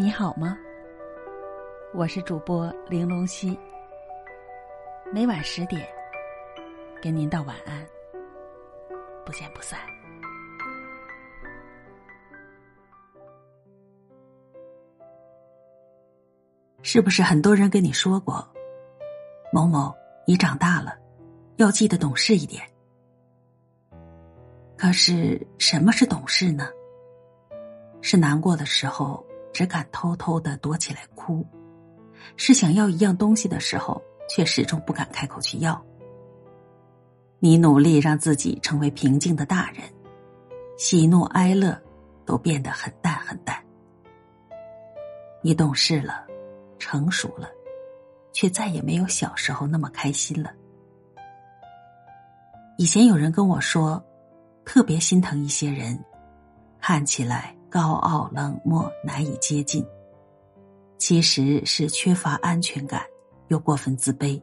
你好吗？我是主播玲珑溪，每晚十点跟您道晚安，不见不散。是不是很多人跟你说过，某某，你长大了，要记得懂事一点？可是什么是懂事呢？是难过的时候只敢偷偷的躲起来哭，是想要一样东西的时候却始终不敢开口去要。你努力让自己成为平静的大人，喜怒哀乐都变得很淡很淡。你懂事了，成熟了，却再也没有小时候那么开心了。以前有人跟我说，特别心疼一些人，看起来。高傲、冷漠、难以接近，其实是缺乏安全感，又过分自卑。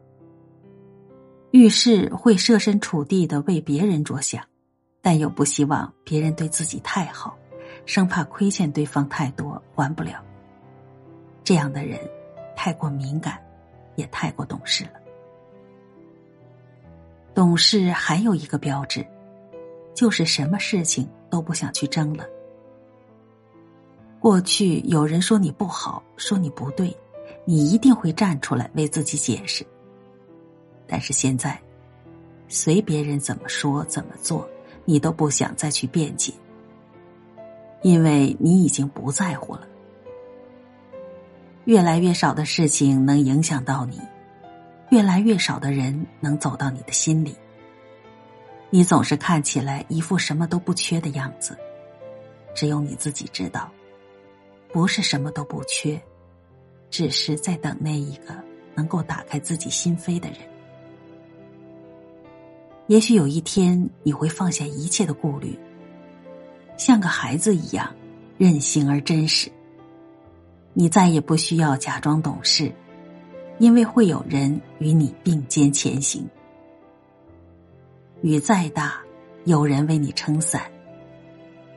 遇事会设身处地的为别人着想，但又不希望别人对自己太好，生怕亏欠对方太多还不了。这样的人，太过敏感，也太过懂事了。懂事还有一个标志，就是什么事情都不想去争了。过去有人说你不好，说你不对，你一定会站出来为自己解释。但是现在，随别人怎么说怎么做，你都不想再去辩解，因为你已经不在乎了。越来越少的事情能影响到你，越来越少的人能走到你的心里。你总是看起来一副什么都不缺的样子，只有你自己知道。不是什么都不缺，只是在等那一个能够打开自己心扉的人。也许有一天你会放下一切的顾虑，像个孩子一样任性而真实。你再也不需要假装懂事，因为会有人与你并肩前行。雨再大，有人为你撑伞；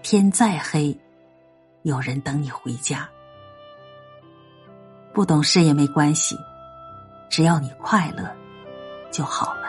天再黑。有人等你回家，不懂事也没关系，只要你快乐就好。